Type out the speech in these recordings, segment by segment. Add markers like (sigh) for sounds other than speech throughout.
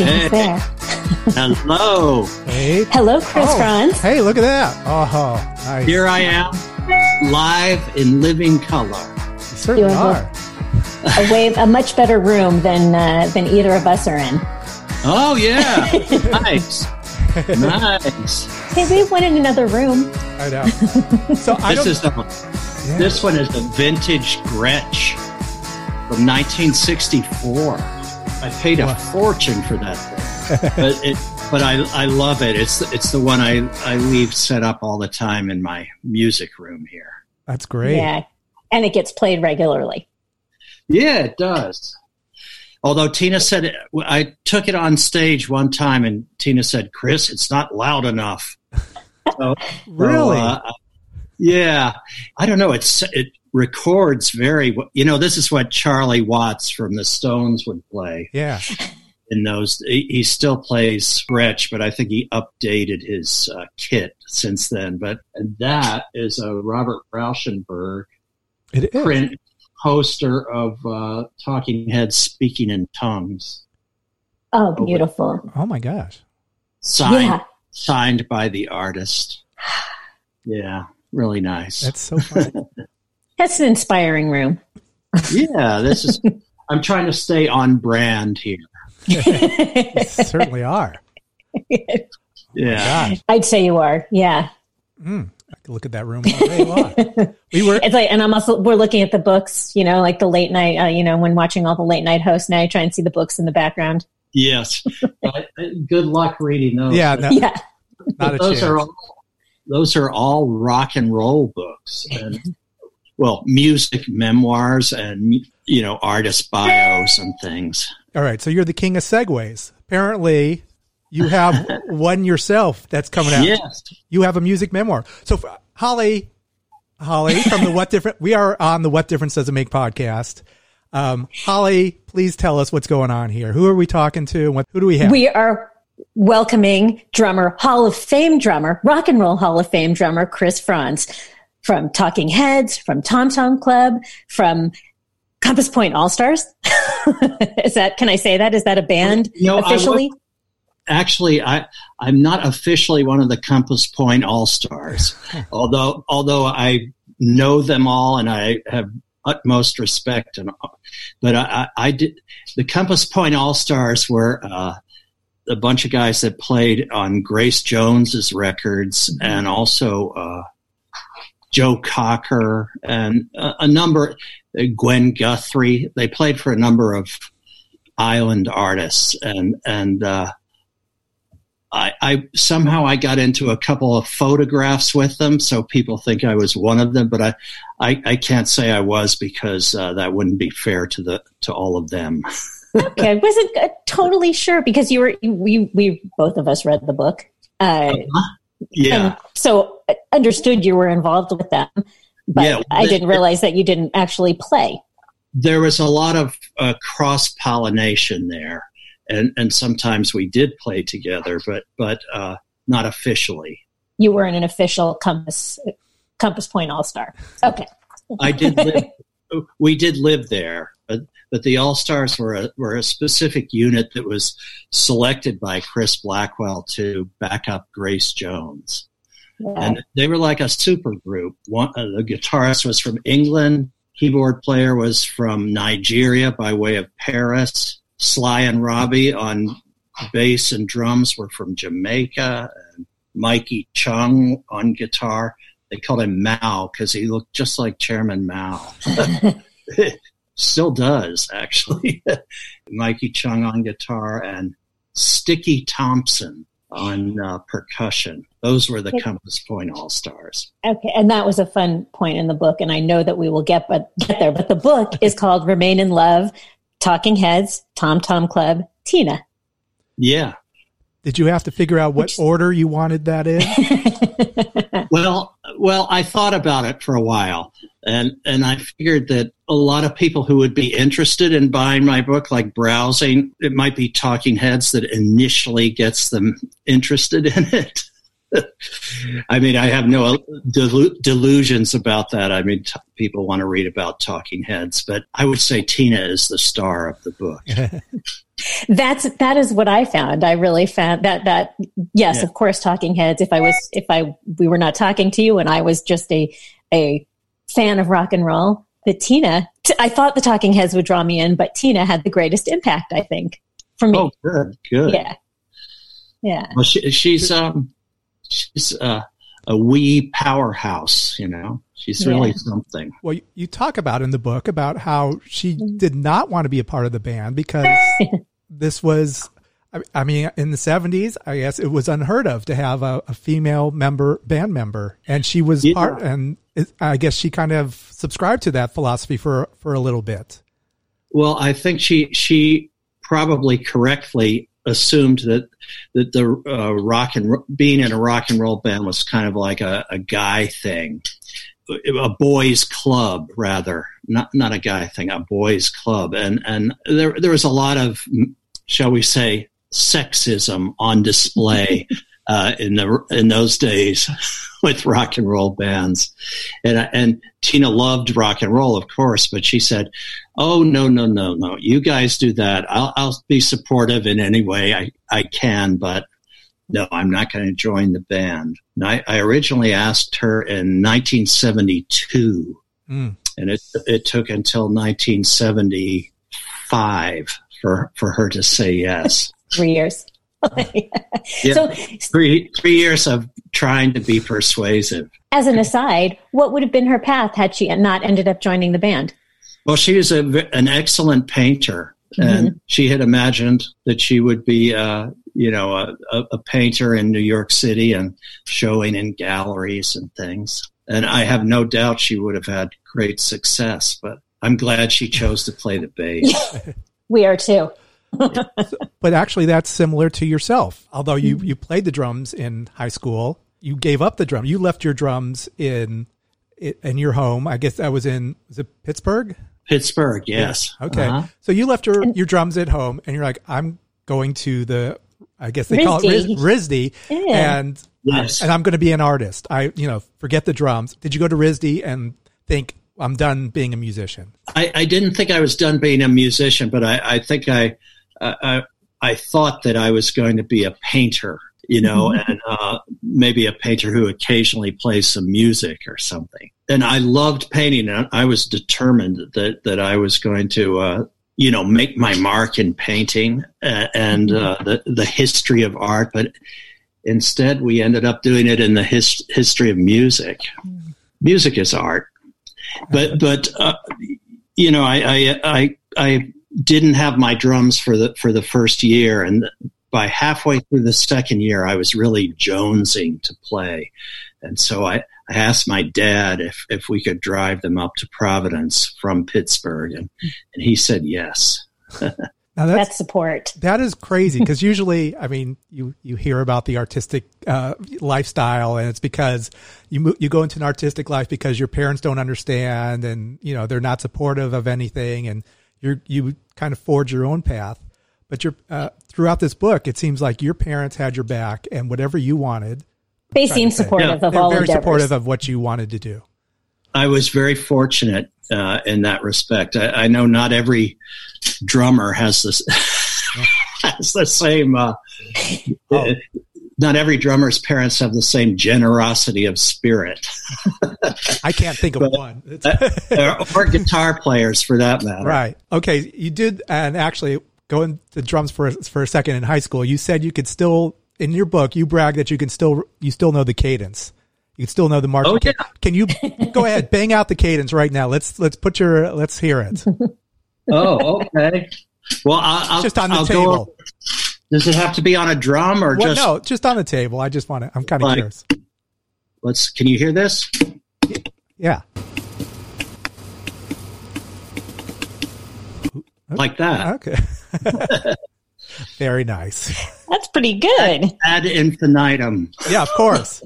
Okay. (laughs) Hello. Hey. Hello, Chris Oh, Frantz. Hey, look at that. Oh, nice. Here I am, live in living color. You certainly You are. have a wave, a much better room than uh, than either of us are in. Oh yeah, (laughs) nice, nice. Hey, we went in another room. I know. So I This don't. is a, Yeah. this one is a vintage Gretsch from 1964. I paid a Wow. fortune for that thing, but it, but I I love it. It's it's the one I I leave set up all the time in my music room here. That's great. Yeah, and it gets played regularly. Yeah, it does. Although Tina said I took it on stage one time, and Tina said, "Chris, it's not loud enough." So, (laughs) Really? so, uh, yeah, I don't know. It's it records very. w- You know, this is what Charlie Watts from the Stones would play Yeah. (laughs) in those. He, he still plays Gretsch, but I think he updated his uh, kit since then. But and that is a Robert Rauschenberg It is. print poster of uh, Talking Heads speaking in tongues, Oh, beautiful. Oh my gosh. signed Yeah. signed by the artist. (sighs) Yeah, really nice. That's so fun. (laughs) That's an inspiring room. yeah, this is. (laughs) I'm trying to stay on brand here. (laughs) You certainly are. Yeah, Gosh. I'd say you are. Yeah. Mm, I could look at that room all day long. We were. It's like, and I'm also, we're looking at the books, you know, like the late night, uh, you know, when watching all the late night hosts now, I try and see the books in the background. yes. (laughs) Uh, good luck reading those. Yeah. No, Yeah. not a those chance. are all. Those are all rock and roll books, and well, music memoirs and you know artist bios and things. All right. So you're the king of segues. Apparently, you have (laughs) one yourself that's coming out. Yes. You have a music memoir. So Holly, Holly from the What Different, we are on the What Difference Does It Make podcast. Um, Holly, please tell us what's going on here. Who are we talking to? What, who do we have? We are welcoming drummer, Hall of Fame drummer, Rock and Roll Hall of Fame drummer, Chris Frantz from Talking Heads, from Tom Tom Club, from Compass Point All Stars. (laughs) Is that, can I say that? Is that a band No, officially? Actually, I I'm not officially one of the Compass Point All Stars, (laughs) although although I know them all and I have utmost respect and but I, I, I did the Compass Point All Stars were uh, a bunch of guys that played on Grace Jones's records and also uh, Joe Cocker and a, a number Gwen Guthrie. They played for a number of island artists and and uh, I, I somehow I got into a couple of photographs with them, so people think I was one of them, but I I, I can't say I was because uh, that wouldn't be fair to the to all of them. okay. I wasn't uh, totally sure because you were, you, we, we, both of us read the book. Uh, Yeah, and so I understood you were involved with them, but Yeah, I didn't realize that you didn't actually play. there was a lot of uh, cross pollination there, and and sometimes we did play together, but but uh, not officially. You weren't an official Compass, Compass Point All Star. Okay. I did live. we did live there but but the All Stars were a, were a specific unit that was selected by Chris Blackwell to back up Grace Jones, yeah. and they were like a super group. One, uh, the guitarist was from England, keyboard player was from Nigeria by way of Paris. Sly and Robbie on bass and drums were from Jamaica, and Mikey Chung on guitar. They called him Mao because he looked just like Chairman Mao. (laughs) (laughs) Still does, actually. (laughs) Mikey Chung on guitar and Sticky Thompson on uh, percussion. Those were the Compass Point All Stars. Okay, and that was a fun point in the book, and I know that we will get but get there. But the book is (laughs) called "Remain in Love: Talking Heads, Tom Tom Club, Tina." Yeah. Did you have to figure out what Which, order you wanted that in? (laughs) well, well, I thought about it for a while, and and I figured that a lot of people who would be interested in buying my book, like browsing, it might be Talking Heads that initially gets them interested in it. I mean, I have no delu- delusions about that. I mean, t- people want to read about Talking Heads, but I would say Tina is the star of the book. (laughs) That's that is what I found. I really found that that yes, yeah. of course, Talking Heads. If I was if I we were not talking to you and I was just a a fan of rock and roll, the Tina. T- I thought the Talking Heads would draw me in, but Tina had the greatest impact. I think for me. Oh, good, good. Yeah, yeah. Well, she, she's um she's uh, a wee powerhouse, you know. She's really yeah. something. Well, you talk about in the book about how she did not want to be a part of the band because (laughs) this was, I mean, in the 70s, I guess it was unheard of to have a, a female member, band member. And she was yeah. part, and I guess she kind of subscribed to that philosophy for, for a little bit. Well, I think she, she probably correctly assumed that that the uh, rock and being in a rock and roll band was kind of like a, a guy thing, a boys club rather, not not a guy thing, a boys club, and and there there was a lot of shall we say sexism on display (laughs) uh, in the in those days (laughs) with rock and roll bands, and and Tina loved rock and roll, of course, but she said, "Oh no, no, no, no! You guys do that. I'll, I'll be supportive in any way I I can, but." No, I'm not going to join the band. I, I, originally asked her in 1972, mm. and it it took until 1975 for for her to say yes. (laughs) Three years. (laughs) yeah, so three three years of trying to be persuasive. As an aside, what would have been her path had she not ended up joining the band? Well, she was a, an excellent painter, mm-hmm. and she had imagined that she would be, uh, you know, a, a, painter in New York City and showing in galleries and things. And I have no doubt she would have had great success. But I'm glad she chose to play the bass. (laughs) we are too. but actually, that's similar to yourself. Although you you played the drums in high school, you gave up the drum. You left your drums in in your home. I guess that was in was it Pittsburgh? Pittsburgh, yes. Okay, uh-huh. so you left your your drums at home, and you're like, I'm going to the. I guess they RISD. call it Riz, RISD, yeah. and yes. and I'm going to be an artist. I you know forget the drums. Did you go to RISD and think I'm done being a musician? I, I didn't think I was done being a musician, but I, I think I I, I thought that I was going to be a painter, you know, mm-hmm. and uh, maybe a painter who occasionally plays some music or something. And I loved painting, and I was determined that that I was going to, uh, you know, make my mark in painting uh, and the the history of art. But instead, we ended up doing it in the his, history of music. Mm. Music is art, but but uh, you know, I I I, I didn't have my drums for the for the first year, and by halfway through the second year, I was really jonesing to play, and so I, I asked my dad if if we could drive them up to Providence from Pittsburgh, and and he said yes. Now that's, that's, support. That is crazy because usually, I mean, you you hear about the artistic uh, lifestyle, and it's because you you go into an artistic life because your parents don't understand, and you know they're not supportive of anything, and you you kind of forge your own path. But you're, uh, throughout this book, it seems like your parents had your back, and whatever you wanted, they seem supportive yeah. of They're all very endeavors. supportive of what you wanted to do. I was very fortunate uh, in that respect. I, I, know not every drummer has this (laughs) has the same. Uh, oh. Not every drummer's parents have the same generosity of spirit. I can't think of but, one. Uh, or guitar players, for that matter. Right. Okay. You did, and actually, going to drums for for a second in high school, you said you could still in your book you brag that you can still you still know the cadence. You can still know the march. Oh, yeah. Can you go (laughs) ahead, bang out the cadence right now? Let's let's put your let's hear it. (laughs) oh, okay. Well, I'll, I'll just on the I'll table. Go, does it have to be on a drum or well, just no? Just on the table. I just want to. I'm kind of like, curious. Let's. Can you hear this? Yeah. Like that. Okay. (laughs) Very nice. That's pretty good. Ad infinitum. Yeah, of course.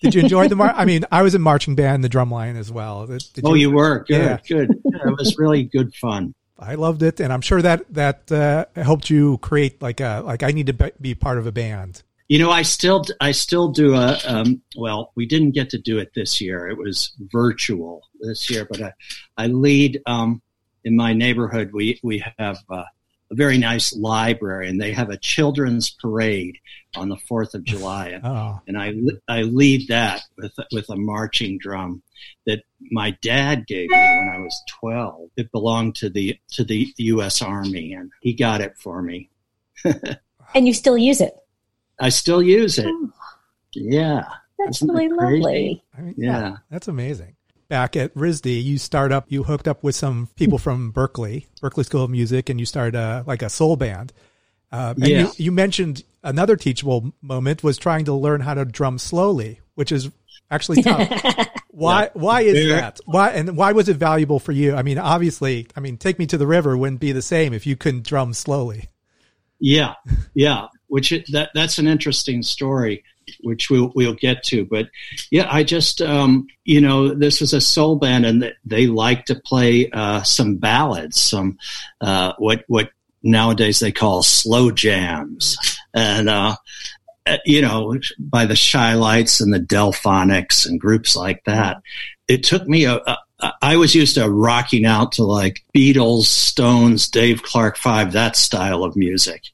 Did you enjoy the mar? I mean, I was in marching band, the drum line as well. Did, did oh, you, you were good, yeah. good. Yeah, it was really good fun. I loved it, and I'm sure that that uh, helped you create like a like I need to be part of a band. You know, I still I still do a um, well. We didn't get to do it this year; it was virtual this year. But I I lead um, in my neighborhood. We we have uh, a very nice library, and they have a children's parade on the Fourth of July, and, (laughs) oh. and I I lead that with with a marching drum that my dad gave me when I was twelve. It belonged to the to the U.S. Army, and he got it for me. (laughs) and you still use it? I still use it. Oh. Yeah, that's Isn't really lovely. I mean, yeah. yeah, that's amazing back at RISD, you start up, you hooked up with some people from Berklee, Berklee School of Music, and you started uh, like a soul band. Uh, and yeah. you, you, mentioned another teachable moment was trying to learn how to drum slowly, which is actually (laughs) tough. why? Yeah. Why is that? Why and why was it valuable for you? I mean, obviously, I mean, take me to the river wouldn't be the same if you couldn't drum slowly. Yeah, yeah. Which it, that that's an interesting story which we'll we'll get to. But yeah, I just um, you know this was a soul band, and they like to play uh, some ballads, some uh, what what nowadays they call slow jams, and uh, uh you know by the Chi-Lites and the Delphonics and groups like that. It took me a, a I was used to rocking out to like Beatles, Stones, Dave Clark Five, that style of music,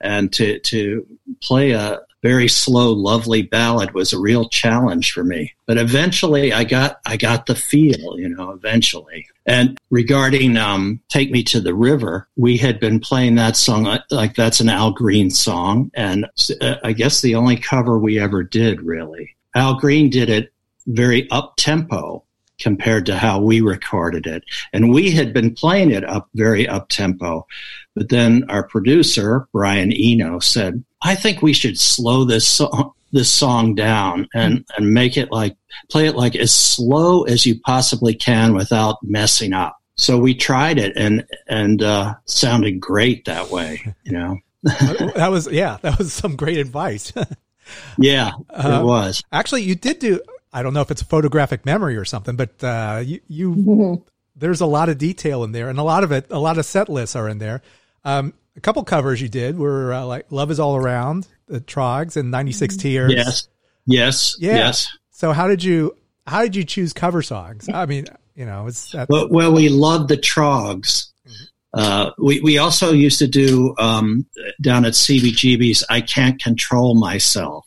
and to to play a very slow, lovely ballad was a real challenge for me. But eventually, I got I got the feel, you know. Eventually, and regarding um, "Take Me to the River," we had been playing that song uh, like that's an Al Green song, and uh, I guess the only cover we ever did really. Al Green did it very up tempo compared to how we recorded it. And we had been playing it up very up tempo. But then our producer, Brian Eno, said, I think we should slow this song this song down and, and make it like play it like as slow as you possibly can without messing up. So we tried it and and uh, sounded great that way, you know. (laughs) that was yeah, that was some great advice. (laughs) yeah, it uh, was. Actually, you did do I don't know if it's a photographic memory or something, but uh, you, you mm-hmm. there's a lot of detail in there, and a lot of it, a lot of set lists are in there. Um, a couple covers you did were uh, like "Love Is All Around," the Troggs, and "96 Tears." Yes, yes, yeah. yes. So how did you how did you choose cover songs? I mean, you know, it's that- well, well, we loved the Troggs. Mm-hmm. Uh, we we also used to do um, down at CBGB's. I can't control myself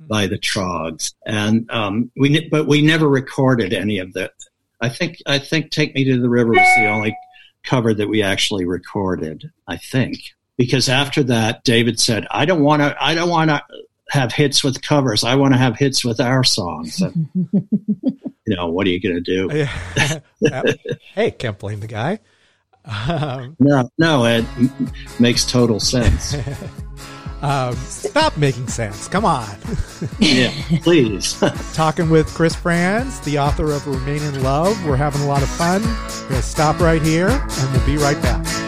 by the Troggs, and um, we but we never recorded any of that. I think I think "Take Me to the River" was the only cover that we actually recorded. I think because after that, David said, "I don't want to. I don't want to." have hits with covers. I want to have hits with our songs. And, (laughs) you know, what are you going to do? (laughs) hey, can't blame the guy. Um, (laughs) no, no, it makes total sense. Um, stop making sense. Come on. yeah, please. (laughs) Talking with Chris Frantz, the author of Remain in Love. We're having a lot of fun. We're going to stop right here and we'll be right back.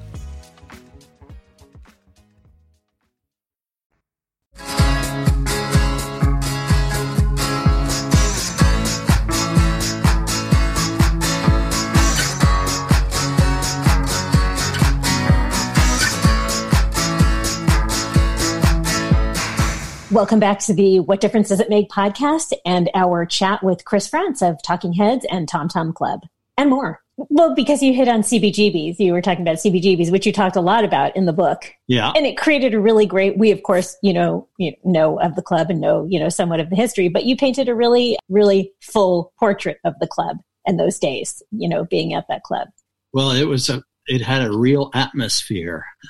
Welcome back to the What Difference Does It Make podcast and our chat with Chris Frantz of Talking Heads and Tom Tom Club and more. Well, because you hit on CBGBs, you were talking about CBGBs, which you talked a lot about in the book. Yeah. And it created a really great, we of course, you know, you know of the club and know, you know, somewhat of the history, but you painted a really, really full portrait of the club and those days, you know, being at that club. Well, it was a, it had a real atmosphere. (laughs)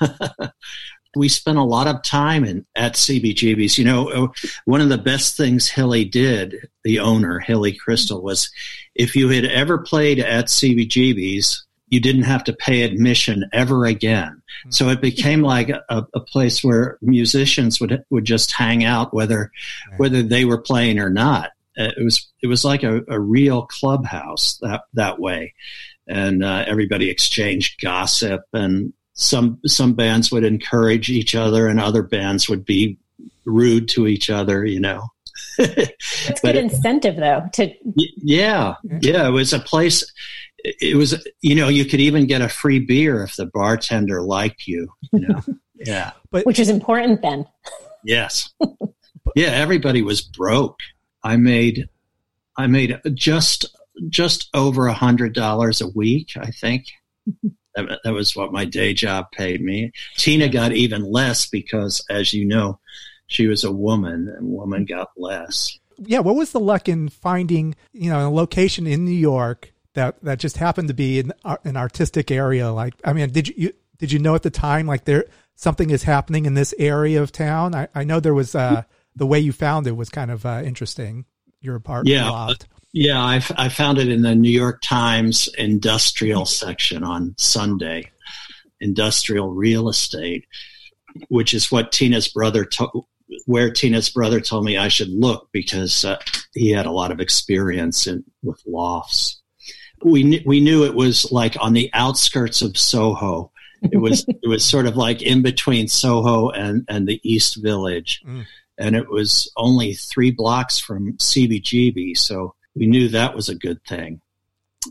we spent a lot of time in at CBGB's. You know, uh, one of the best things Hilly did, the owner Hilly Kristal, was if you had ever played at CBGB's, you didn't have to pay admission ever again. So it became like a, a place where musicians would would just hang out, whether whether they were playing or not. Uh, it was it was like a, a real clubhouse that that way, and uh, everybody exchanged gossip and some some bands would encourage each other and other bands would be rude to each other you know. (laughs) It's good incentive though to yeah mm-hmm. yeah it was a place it was you know you could even get a free beer if the bartender liked you you know. (laughs) Yeah. But which is important then. Yes. (laughs) Yeah everybody was broke. I made i made just just over a hundred dollars a week i think that, that was what my day job paid me. Tina got even less because, as you know, she was a woman and woman got less. Yeah, what was the luck in finding, you know, a location in New York that that just happened to be in an artistic area like I mean, did you did you know at the time like there something is happening in this area of town? I, I know there was uh the way you found it was kind of uh, interesting. Your apartment yeah, loft. Yeah, I, I found it in the New York Times industrial section on Sunday, industrial real estate, which is what Tina's brother to- where Tina's brother told me I should look because uh, he had a lot of experience in with lofts. We we knew it was like on the outskirts of Soho. It was (laughs) it was sort of like in between Soho and and the East Village. Mm. And it was only three blocks from CBGB, so we knew that was a good thing.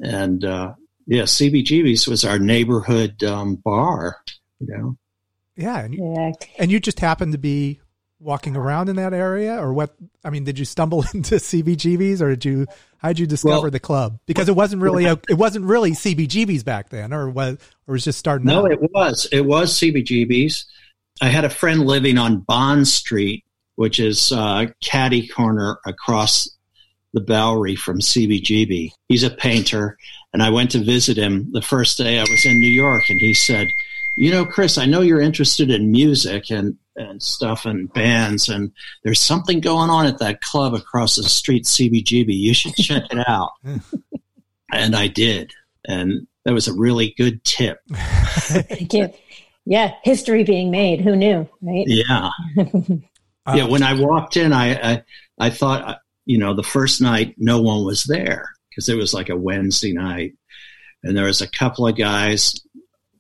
And uh, yeah, CBGB's was our neighborhood um, bar, you know. Yeah and, you, yeah, and you just happened to be walking around in that area, or what? I mean, did you stumble (laughs) into CBGB's, or did you? How did you discover well, the club? Because it wasn't really a, it wasn't really CBGB's back then, or was or was just starting. No, out? it was it was CBGB's. I had a friend living on Bond Street, which is uh, caddy corner across the Bowery from CBGB. He's a painter, and I went to visit him the first day I was in New York, and he said, "You know, Chris, I know you're interested in music and and stuff and bands, and there's something going on at that club across the street, CBGB. You should check it out." (laughs) and I did, and that was a really good tip. (laughs) Thank you. Yeah, history being made. Who knew, right? Yeah. (laughs) Uh, yeah, when I walked in, I, I, I thought you know, the first night, no one was there because it was like a Wednesday night. And there was a couple of guys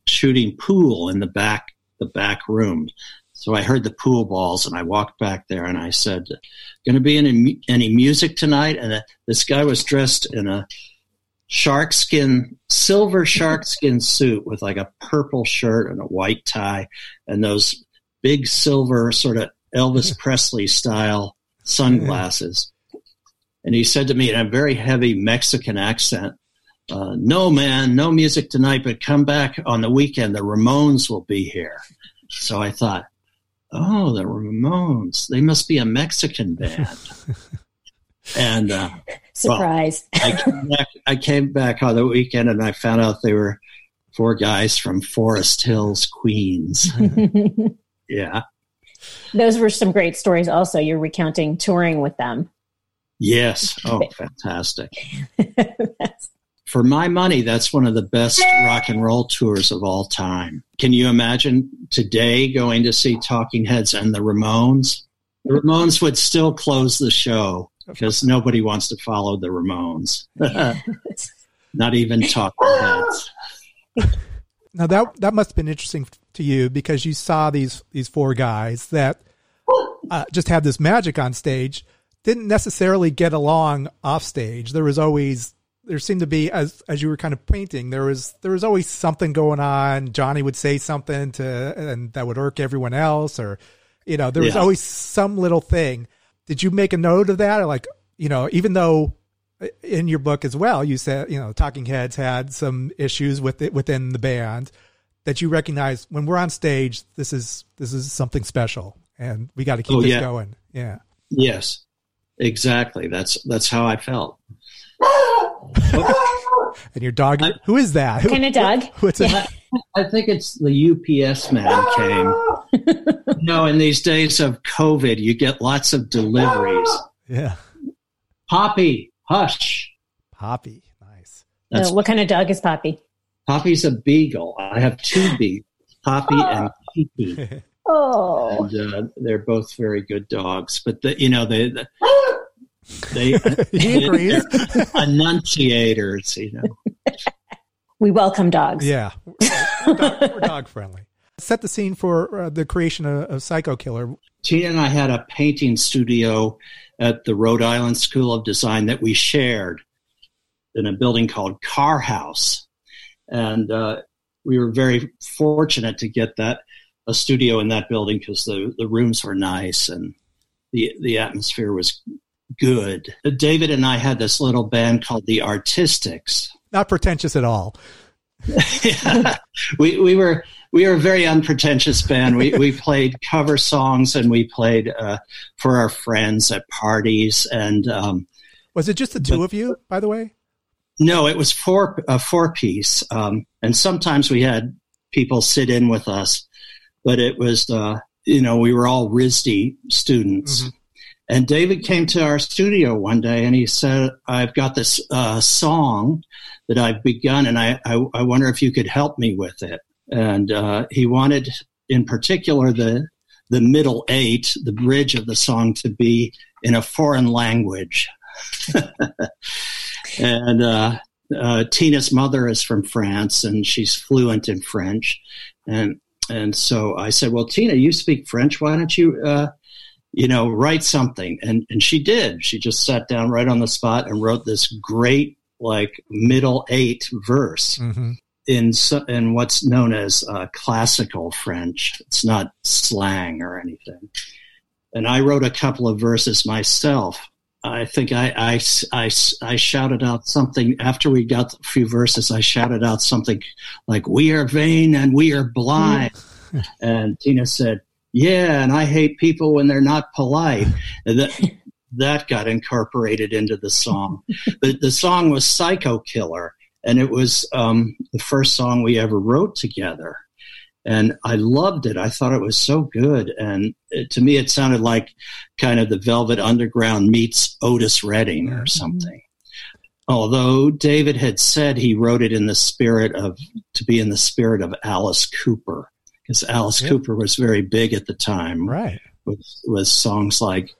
shooting pool in the back, the back room. So I heard the pool balls and I walked back there and I said, going to be any, any music tonight? And uh, this guy was dressed in a shark skin, silver shark skin suit with like a purple shirt and a white tie and those big silver sort of Elvis Presley style sunglasses. And he said to me in a very heavy Mexican accent, uh, no, man, no music tonight, but come back on the weekend. The Ramones will be here. So I thought, oh, the Ramones, they must be a Mexican band. (laughs) and uh, surprise. Well, I, came back, I came back on the weekend and I found out they were four guys from Forest Hills, Queens. (laughs) yeah. Those were some great stories also. You're recounting touring with them. Yes. Oh, fantastic. (laughs) For my money, that's one of the best rock and roll tours of all time. Can you imagine today going to see Talking Heads and the Ramones? The Ramones would still close the show because nobody wants to follow the Ramones. (laughs) Not even Talking Heads. (laughs) Now that that must have been interesting to you because you saw these these four guys that uh, just had this magic on stage. Didn't necessarily get along off stage. There was always there seemed to be as as you were kind of painting there was there was always something going on. Johnny would say something to and that would irk everyone else, or you know there was yeah. always some little thing. Did you make a note of that, or like you know even though uh, in your book as well, you said, you know, Talking Heads had some issues with it within the band that you recognize when we're on stage, this is, this is something special and we got to keep oh, this yeah. going. Yeah. Yes, exactly. That's, that's how I felt. (laughs) and your dog, I, who is that? Kind of dog? What's yeah. I think it's the UPS man came. (laughs) you know, in these days of COVID, you get lots of deliveries. Yeah. Poppy, Hush. Poppy. Nice. Uh, what kind of dog is Poppy? Poppy's a beagle. I have two beagles, Poppy oh. and Kiki. (laughs) Oh. And uh, they're both very good dogs. But, the, you know, they, the, they, (laughs) they enunciators, you know. We welcome dogs. Yeah. We're dog, we're dog friendly. Set the scene for uh, the creation of, of Psycho Killer. Tina and I had a painting studio at the Rhode Island School of Design that we shared in a building called Carr House. And uh, we were very fortunate to get that a studio in that building because the, the rooms were nice and the the atmosphere was good. David and I had this little band called the Artistics. Not pretentious at all. yeah. (laughs) we we were we were a very unpretentious band. We we played cover songs and we played uh, for our friends at parties. And um, was it just the two but, of you, by the way? No, it was four a four piece, um, and sometimes we had people sit in with us. But it was uh, you know we were all RISD students. Mm-hmm. And David came to our studio one day and he said, I've got this uh, song that I've begun and I, I, I, wonder if you could help me with it and uh, he wanted, in particular, the the middle eight, the bridge of the song, to be in a foreign language. (laughs) and uh, uh, Tina's mother is from France, and she's fluent in French, and and so I said, "Well, Tina, you speak French. Why don't you?" Uh, you know, write something. And, and she did. She just sat down right on the spot and wrote this great, like, middle eight verse. Mm-hmm in in what's known as uh, classical French. It's not slang or anything. And I wrote a couple of verses myself. I think I, I, I, I shouted out something after we got a few verses. I shouted out something like, We are vain and we are blind. (laughs) and Tina said, Yeah, and I hate people when they're not polite. That, (laughs) that got incorporated into the song. the, the song was Psycho Killer and it was um, the first song we ever wrote together. And I loved it. I thought it was so good. And it, to me, it sounded like kind of the Velvet Underground meets Otis Redding or mm-hmm. something. Mm-hmm. Although David had said he wrote it in the spirit of, to be in the spirit of Alice Cooper, because Alice Cooper was very big at the time. Right. With, with songs like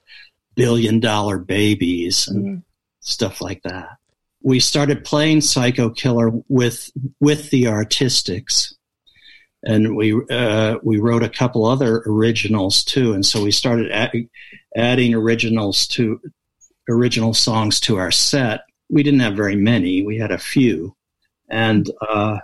Billion Dollar Babies and mm-hmm. stuff like that we started playing Psycho Killer with with the Artistics, and we uh, we wrote a couple other originals too, and so we started add, adding originals to original songs to our set. We didn't have very many; we had a few, and uh,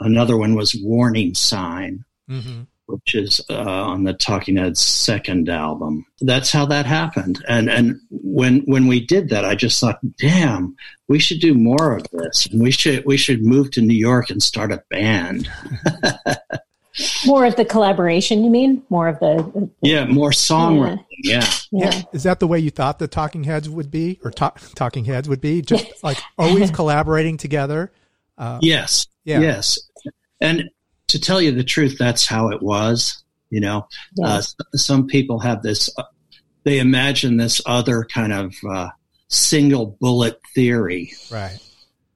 another one was "Warning Sign," mm-hmm. which is uh, on the Talking Heads' second album. That's how that happened, and and when when we did that, I just thought, "Damn, we should do more of this, and we should we should move to New York and start a band." (laughs) more of the collaboration, you mean? More of the yeah, more songwriting. Yeah. yeah. yeah, Is that the way you thought the Talking Heads would be, or ta- Talking Heads would be? Just like always (laughs) collaborating together. Uh, yes. Yeah. Yes. And to tell you the truth, that's how it was. You know, yes. uh, some people have this. Uh, they imagine this other kind of uh, single bullet theory, right?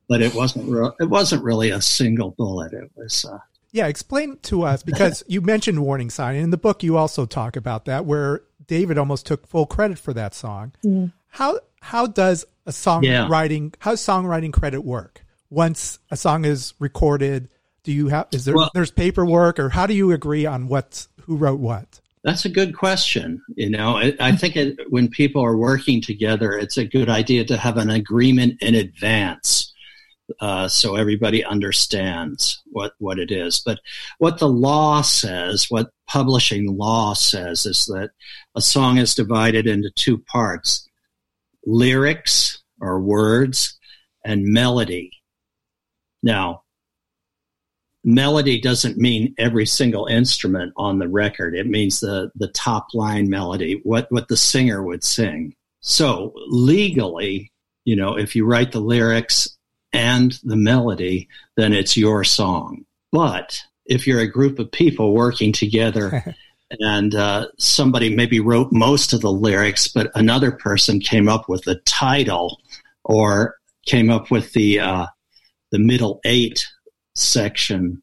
But it wasn't. Re- it wasn't really a single bullet. It was uh, yeah, explain to us because you mentioned warning sign. And in the book, you also talk about that, where David almost took full credit for that song. Mm. How how does a songwriting yeah. how does songwriting credit work? Once a song is recorded, do you have is there well, there's paperwork or how do you agree on what who wrote what? That's a good question. You know, I, I think it, when people are working together, it's a good idea to have an agreement in advance uh, so everybody understands what, what it is. But what the law says, what publishing law says, is that a song is divided into two parts lyrics or words and melody. Now, melody doesn't mean every single instrument on the record. It means the, the top line melody, what, what the singer would sing. So legally, you know, if you write the lyrics and the melody, then it's your song. But if you're a group of people working together (laughs) and uh, somebody maybe wrote most of the lyrics, but another person came up with the title or came up with the uh, the middle eight section,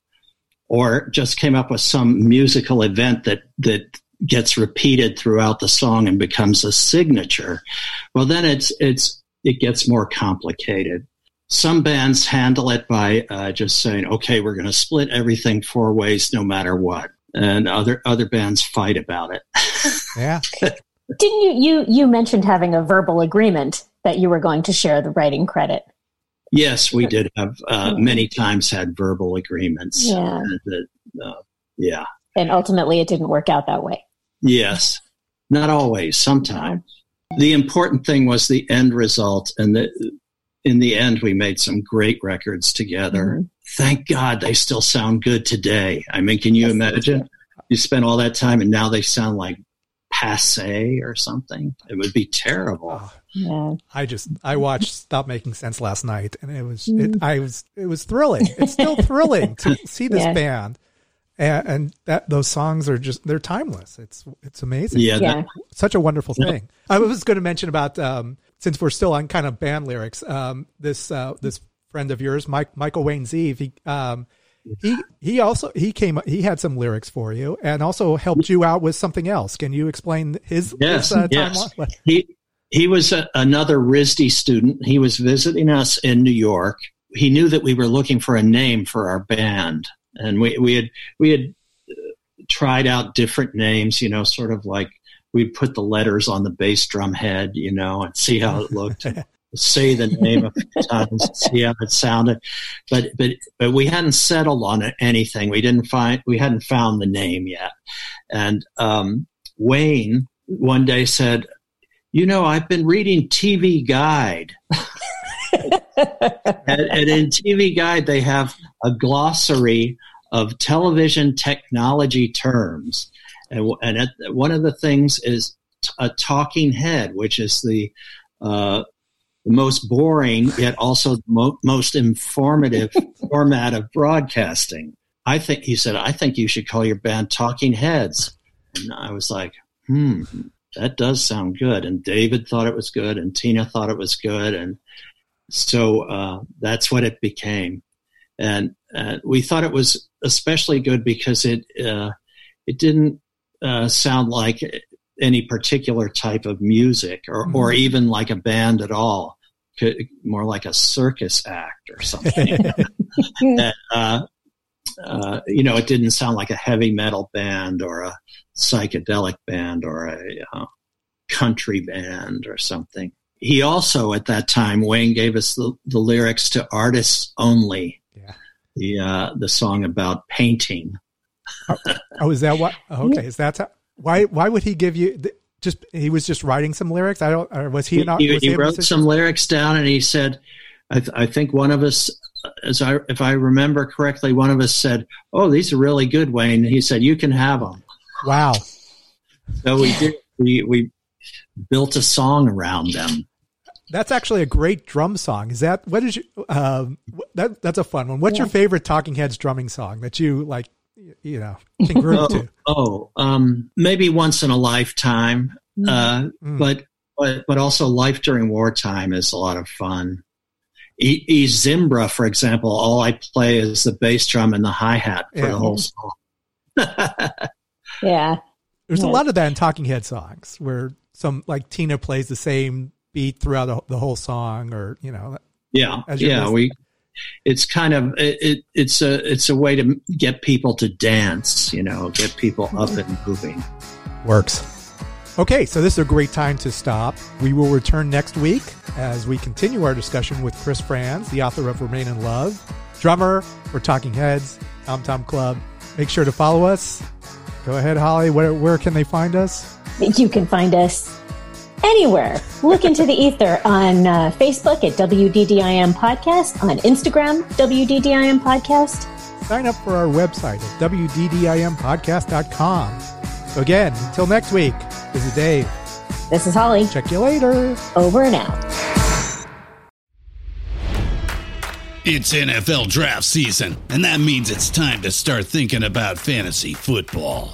or just came up with some musical event that that gets repeated throughout the song and becomes a signature. Well, then it's it's it gets more complicated some bands handle it by uh, just saying, "Okay, we're going to split everything four ways, no matter what," and other other bands fight about it. (laughs) yeah. Didn't you you you mentioned having a verbal agreement that you were going to share the writing credit? Yes, we did have uh, many times had verbal agreements. Yeah. That, uh, yeah. And ultimately, it didn't work out that way. Yes, not always. Sometimes. The important thing was the end result, and the in the end, we made some great records together. Mm-hmm. Thank God they still sound good today. I mean, can you imagine? You spent all that time and now they sound like passe or something. It would be terrible. Oh, yeah. I just I watched Stop Making Sense last night, and it was mm. it, I was it was thrilling. It's still (laughs) thrilling to see this yeah. band, and, and, that those songs are just they're timeless. It's it's amazing. Yeah, yeah. such a wonderful thing. I was going to mention about um, since we're still on kind of band lyrics, um, this uh, this friend of yours, Mike Michael Wayne Zieve, he um, he he also he came he had some lyrics for you and also helped you out with something else. Can you explain his yes his, uh, yes he he was a, another RISD student. He was visiting us in New York. He knew that we were looking for a name for our band, and we we had we had uh, tried out different names. You know, sort of like we'd put the letters on the bass drum head, you know, and see how it looked. (laughs) say the name a (laughs) few times, see how it sounded, but but but we hadn't settled on anything. We didn't find we hadn't found the name yet. And um, Wayne one day said, "You know, I've been reading TV Guide." (laughs) and, and in TV Guide, they have a glossary of television technology terms. And, and one of the things is t- a talking head, which is the uh, most boring yet also the mo- most informative (laughs) format of broadcasting. I think he said, I think you should call your band Talking Heads. And I was like, hmm, that does sound good. And David thought it was good, and Tina thought it was good, and so uh, that's what it became. And uh, we thought it was especially good because it uh, it didn't uh, sound like any particular type of music or, mm-hmm. or even like a band at all. Could, more like a circus act or something. (laughs) and, uh, uh, you know, it didn't sound like a heavy metal band or a psychedelic band or a uh, country band or something. He also, at that time, Wayne gave us the, the lyrics to "Artists Only," Yeah. the uh, the song about painting. Oh, is that what? (laughs) Okay, is that how, why? Why would he give you th- just? He was just writing some lyrics. I don't. Or was he? He, not, he, was he a wrote some lyrics down, and he said, I, th- "I think one of us." As I, if I remember correctly, one of us said, "Oh, these are really good, Wayne." He said, "You can have them." Wow. So we did. We we built a song around them. That's actually a great drum song. Is that what is your um that that's a fun one. What's your favorite Talking Heads drumming song that you like y- you know, can groove Oh, to? oh um, maybe once in a lifetime, uh, Mm. but but but also life during wartime is a lot of fun. E, e Zimbra, for example, all I play is the bass drum and the hi hat for Yeah. the whole song. (laughs) Yeah. There's a lot of that in Talking Head songs where some like Tina plays the same beat throughout the, the whole song or, you know, Yeah, As yeah. listening. We. It's kind of it, it. It's a it's a way to get people to dance. You know, get people up and moving. works. Okay, so this is a great time to stop. We will return next week as we continue our discussion with Chris Frantz, the author of Remain in Love, drummer for Talking Heads, Tom Tom Club. Make sure to follow us. Go ahead, Holly. Where, where can they find us? You can find us anywhere. Look into the ether on uh, Facebook at WDDIM Podcast, on Instagram, WDDIM Podcast. Sign up for our website at WDDIMpodcast.com. So, again, until next week, this is Dave. This is Holly. Check you later. Over and out. It's NFL draft season, and that means it's time to start thinking about fantasy football.